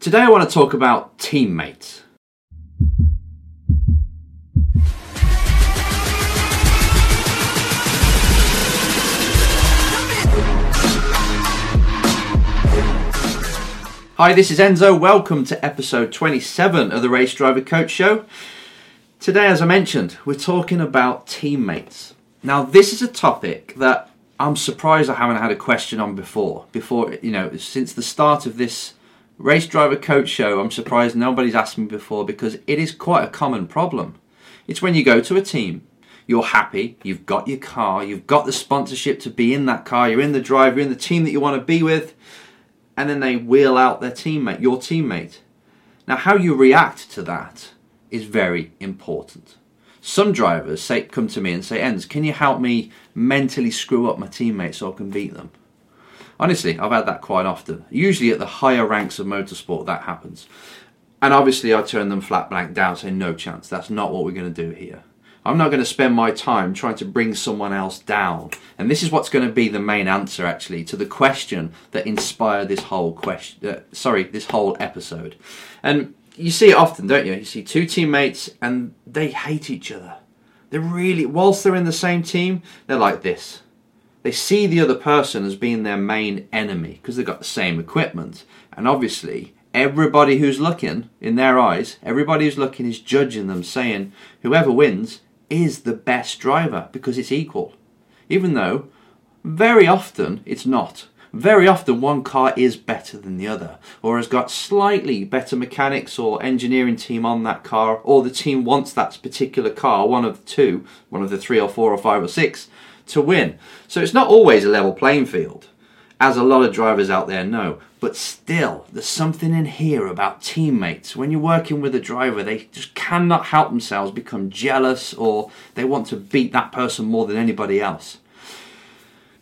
Today I want to talk about teammates. Hi, this is Enzo. Welcome to episode 27 of the Race Driver Coach Show. Today, as I mentioned, we're talking about teammates. Now, this is a topic that I'm surprised I haven't had a question on before. Before, you know, since the start of this Race Driver Coach Show, I'm surprised nobody's asked me before because it is quite a common problem. It's when you go to a team, you're happy, you've got your car, you've got the sponsorship to be in that car, you're in the drive, you're in the team that you want to be with, and then they wheel out their teammate, your teammate. Now, how you react to that is very important. Some drivers say, come to me and say, Enz, can you help me mentally screw up my teammates so I can beat them? Honestly, I've had that quite often. Usually at the higher ranks of motorsport, that happens. And obviously, I turn them flat blank down, saying, no chance, that's not what we're going to do here. I'm not going to spend my time trying to bring someone else down. And this is what's going to be the main answer, actually, to the question that inspired this whole question. Uh, sorry, this whole episode. And you see it often, don't you? You see two teammates and they hate each other. They're really, whilst they're in the same team, they're like this. They see the other person as being their main enemy because they've got the same equipment. And obviously, everybody who's looking, in their eyes, everybody who's looking is judging them, saying whoever wins is the best driver because it's equal. Even though very often it's not. Very often one car is better than the other, or has got slightly better mechanics or engineering team on that car, or the team wants that particular car, one of the two, one of the three or four or five or six, to win. So it's not always a level playing field, as a lot of drivers out there know. But still, there's something in here about teammates. When you're working with a driver, they just cannot help themselves become jealous or they want to beat that person more than anybody else.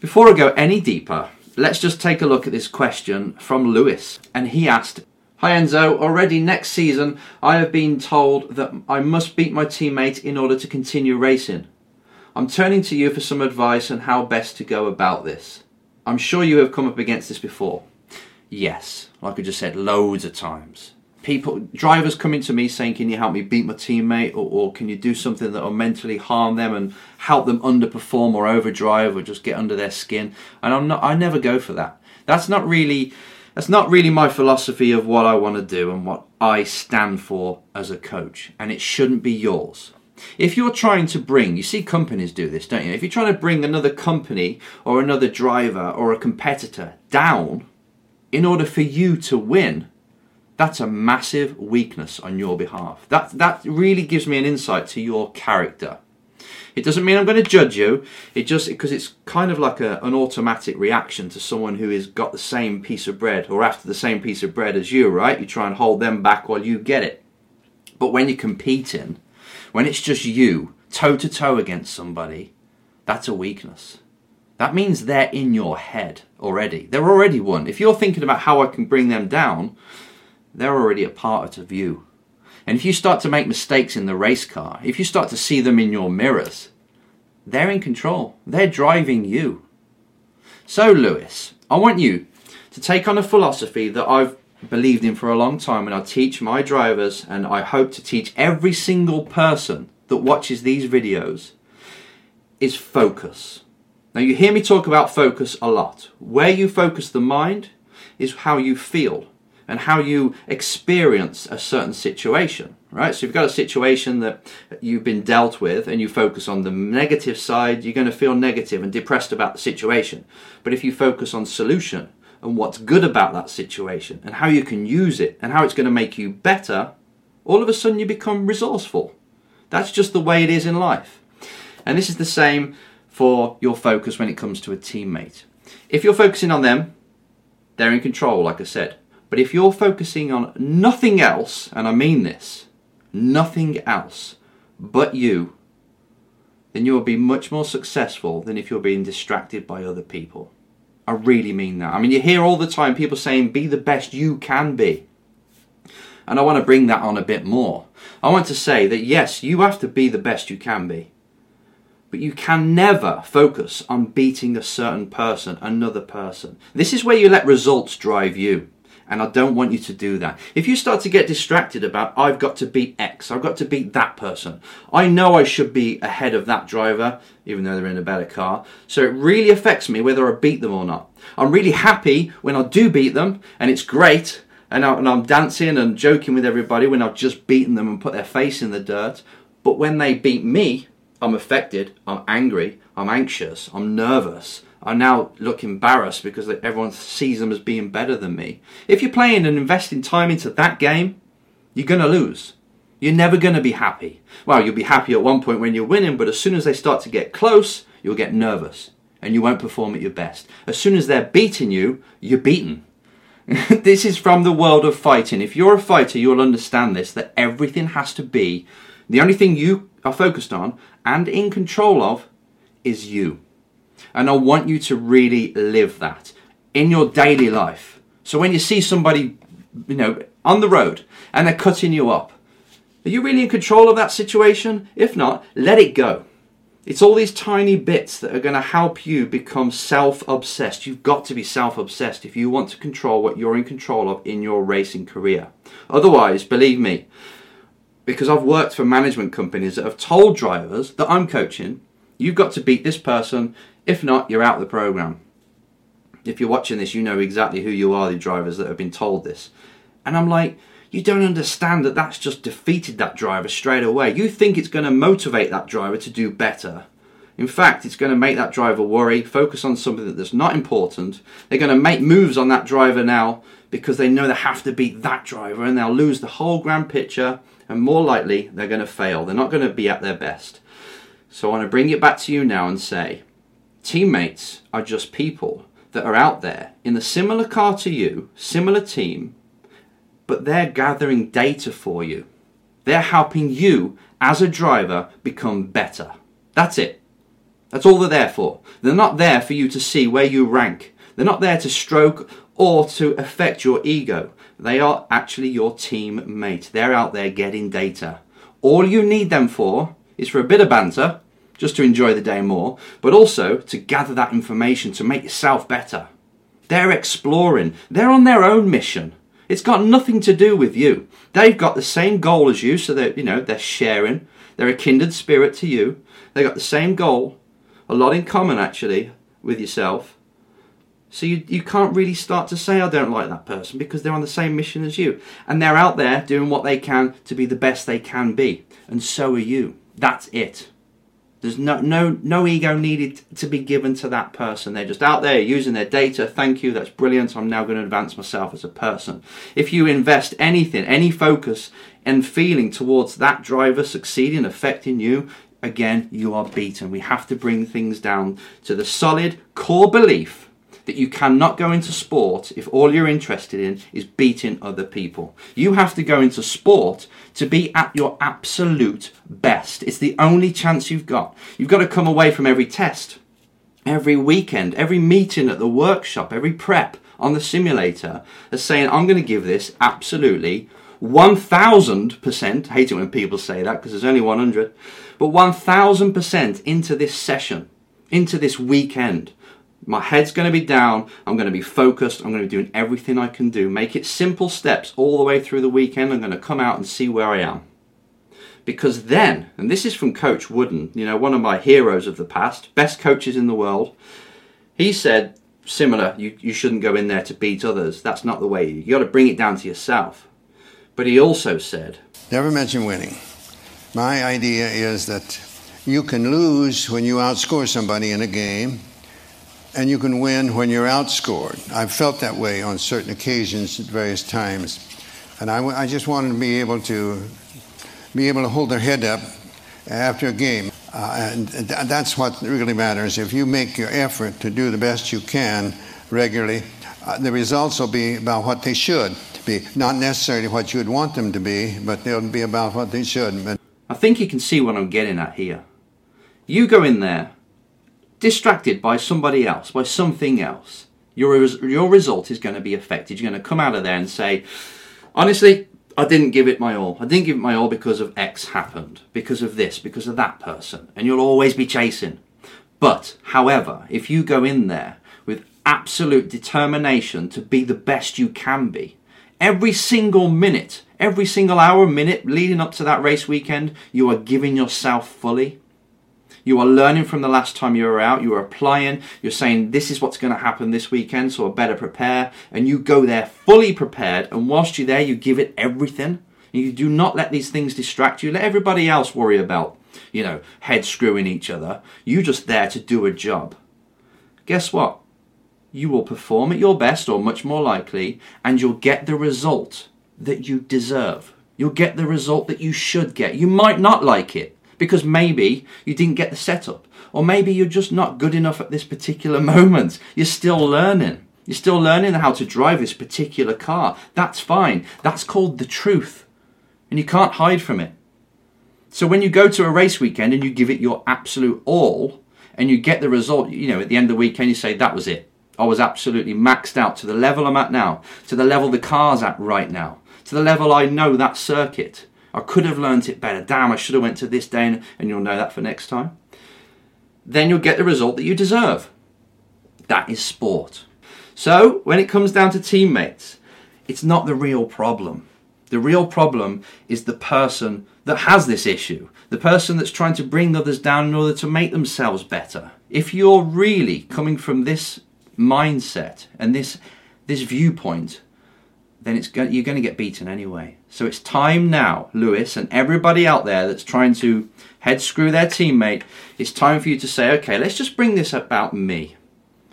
Before I go any deeper, let's just take a look at this question from Lewis. And he asked, Hi Enzo, already next season I have been told that I must beat my teammate in order to continue racing. I'm turning to you for some advice on how best to go about this. I'm sure you have come up against this before. Yes, like I just said, loads of times. People, drivers coming to me saying, "Can you help me beat my teammate, or, or can you do something that will mentally harm them and help them underperform or overdrive or just get under their skin?" And I'm not. I never go for that. That's not really. That's not really my philosophy of what I want to do and what I stand for as a coach, and it shouldn't be yours. If you're trying to bring, you see companies do this, don't you? If you're trying to bring another company or another driver or a competitor down in order for you to win, that's a massive weakness on your behalf. That, that really gives me an insight to your character. It doesn't mean I'm going to judge you. It just because it's kind of like a, an automatic reaction to someone who has got the same piece of bread or after the same piece of bread as you, right? You try and hold them back while you get it. But when you're competing, when it's just you toe to toe against somebody, that's a weakness. That means they're in your head already. They're already one. If you're thinking about how I can bring them down, they're already a part of you. And if you start to make mistakes in the race car, if you start to see them in your mirrors, they're in control. They're driving you. So, Lewis, I want you to take on a philosophy that I've believed in for a long time and I teach my drivers and I hope to teach every single person that watches these videos is focus. Now, you hear me talk about focus a lot. Where you focus the mind is how you feel and how you experience a certain situation, right? So, if you've got a situation that you've been dealt with and you focus on the negative side, you're going to feel negative and depressed about the situation. But if you focus on solution and what's good about that situation and how you can use it and how it's going to make you better, all of a sudden you become resourceful. That's just the way it is in life. And this is the same for your focus when it comes to a teammate. If you're focusing on them, they're in control, like I said. But if you're focusing on nothing else, and I mean this, nothing else but you, then you will be much more successful than if you're being distracted by other people. I really mean that. I mean, you hear all the time people saying, be the best you can be. And I want to bring that on a bit more. I want to say that yes, you have to be the best you can be. But you can never focus on beating a certain person, another person. This is where you let results drive you. And I don't want you to do that. If you start to get distracted about, I've got to beat X, I've got to beat that person, I know I should be ahead of that driver, even though they're in a better car. So it really affects me whether I beat them or not. I'm really happy when I do beat them, and it's great. And, I, and I'm dancing and joking with everybody when I've just beaten them and put their face in the dirt. But when they beat me, I'm affected, I'm angry, I'm anxious, I'm nervous. I now look embarrassed because everyone sees them as being better than me. If you're playing and investing time into that game, you're going to lose. You're never going to be happy. Well, you'll be happy at one point when you're winning, but as soon as they start to get close, you'll get nervous and you won't perform at your best. As soon as they're beating you, you're beaten. this is from the world of fighting. If you're a fighter, you'll understand this that everything has to be the only thing you are focused on and in control of is you. And I want you to really live that in your daily life. So when you see somebody, you know, on the road and they're cutting you up, are you really in control of that situation? If not, let it go. It's all these tiny bits that are going to help you become self obsessed. You've got to be self obsessed if you want to control what you're in control of in your racing career. Otherwise, believe me, because I've worked for management companies that have told drivers that I'm coaching, you've got to beat this person. If not, you're out of the program. If you're watching this, you know exactly who you are, the drivers that have been told this. And I'm like, you don't understand that that's just defeated that driver straight away. You think it's going to motivate that driver to do better. In fact, it's going to make that driver worry, focus on something that's not important. They're going to make moves on that driver now because they know they have to beat that driver and they'll lose the whole grand picture and more likely they're going to fail. They're not going to be at their best. So I want to bring it back to you now and say teammates are just people that are out there in a similar car to you, similar team, but they're gathering data for you. They're helping you as a driver become better. That's it. That's all they're there for. They're not there for you to see where you rank. They're not there to stroke or to affect your ego. They are actually your teammate. They're out there getting data. All you need them for is for a bit of banter, just to enjoy the day more, but also to gather that information to make yourself better. They're exploring. They're on their own mission. It's got nothing to do with you. They've got the same goal as you, so you know they're sharing. They're a kindred spirit to you. They got the same goal, a lot in common actually with yourself. So you, you can't really start to say, I don't like that person because they're on the same mission as you. And they're out there doing what they can to be the best they can be. And so are you. That's it. There's no, no, no ego needed to be given to that person. They're just out there using their data. Thank you, that's brilliant. I'm now going to advance myself as a person. If you invest anything, any focus and feeling towards that driver succeeding, affecting you, again, you are beaten. We have to bring things down to the solid core belief that you cannot go into sport if all you're interested in is beating other people. You have to go into sport to be at your absolute best. It's the only chance you've got. You've got to come away from every test, every weekend, every meeting at the workshop, every prep on the simulator as saying, I'm going to give this absolutely 1000%. Hate it when people say that because there's only 100, but 1000% into this session, into this weekend. My head's going to be down. I'm going to be focused. I'm going to be doing everything I can do. Make it simple steps all the way through the weekend. I'm going to come out and see where I am. Because then, and this is from Coach Wooden, you know, one of my heroes of the past, best coaches in the world, he said, similar, you, you shouldn't go in there to beat others. That's not the way. You got to bring it down to yourself. But he also said, Never mention winning. My idea is that you can lose when you outscore somebody in a game and you can win when you're outscored. I've felt that way on certain occasions at various times. And I, I just wanted to be able to be able to hold their head up after a game. Uh, and that's what really matters. If you make your effort to do the best you can regularly, uh, the results will be about what they should be. Not necessarily what you would want them to be, but they'll be about what they should. But I think you can see what I'm getting at here. You go in there distracted by somebody else, by something else, your, your result is going to be affected. You're going to come out of there and say, honestly, I didn't give it my all. I didn't give it my all because of X happened, because of this, because of that person. And you'll always be chasing. But, however, if you go in there with absolute determination to be the best you can be, Every single minute, every single hour, minute leading up to that race weekend, you are giving yourself fully. You are learning from the last time you were out. You are applying. You're saying, this is what's going to happen this weekend, so I better prepare. And you go there fully prepared. And whilst you're there, you give it everything. You do not let these things distract you. Let everybody else worry about, you know, head screwing each other. You just there to do a job. Guess what? You will perform at your best, or much more likely, and you'll get the result that you deserve. You'll get the result that you should get. You might not like it because maybe you didn't get the setup, or maybe you're just not good enough at this particular moment. You're still learning. You're still learning how to drive this particular car. That's fine. That's called the truth. And you can't hide from it. So when you go to a race weekend and you give it your absolute all and you get the result, you know, at the end of the weekend, you say, that was it. I was absolutely maxed out to the level I'm at now, to the level the car's at right now, to the level I know that circuit. I could have learnt it better. Damn, I should have went to this day, and you'll know that for next time. Then you'll get the result that you deserve. That is sport. So when it comes down to teammates, it's not the real problem. The real problem is the person that has this issue, the person that's trying to bring others down in order to make themselves better. If you're really coming from this mindset and this this viewpoint, then it's go- you're going to get beaten anyway. So it's time now, Lewis, and everybody out there that's trying to head screw their teammate. It's time for you to say, okay, let's just bring this about me.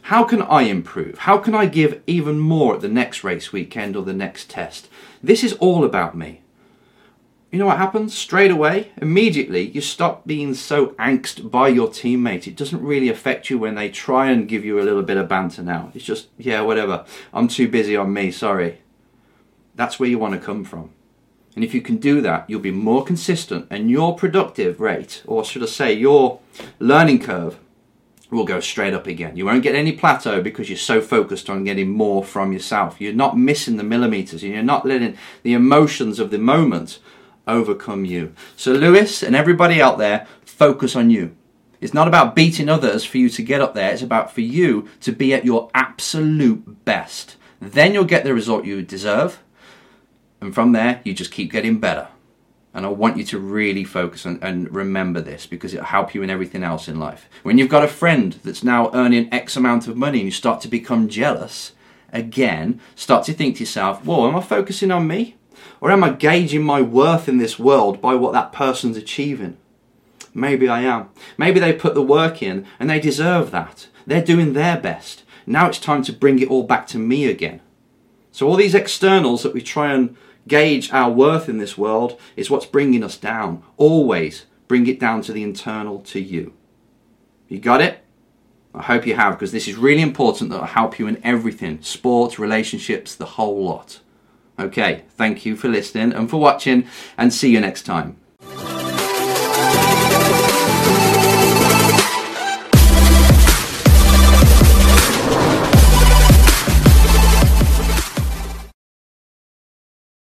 How can I improve? How can I give even more at the next race weekend or the next test? This is all about me. You know what happens? Straight away, immediately, you stop being so angst by your teammate. It doesn't really affect you when they try and give you a little bit of banter now. It's just, yeah, whatever. I'm too busy on me, sorry. That's where you want to come from. And if you can do that, you'll be more consistent and your productive rate, or should I say, your learning curve, will go straight up again. You won't get any plateau because you're so focused on getting more from yourself. You're not missing the millimeters and you're not letting the emotions of the moment overcome you. So, Lewis and everybody out there, focus on you. It's not about beating others for you to get up there, it's about for you to be at your absolute best. Then you'll get the result you deserve and from there, you just keep getting better. And I want you to really focus on, and remember this because it'll help you in everything else in life. When you've got a friend that's now earning X amount of money and you start to become jealous, again, start to think to yourself, whoa, am I focusing on me? Or am I gauging my worth in this world by what that person's achieving? Maybe I am. Maybe they put the work in and they deserve that. They're doing their best. Now it's time to bring it all back to me again. So, all these externals that we try and gauge our worth in this world is what's bringing us down. Always bring it down to the internal, to you. You got it? I hope you have, because this is really important that will help you in everything sports, relationships, the whole lot. Okay, thank you for listening and for watching, and see you next time.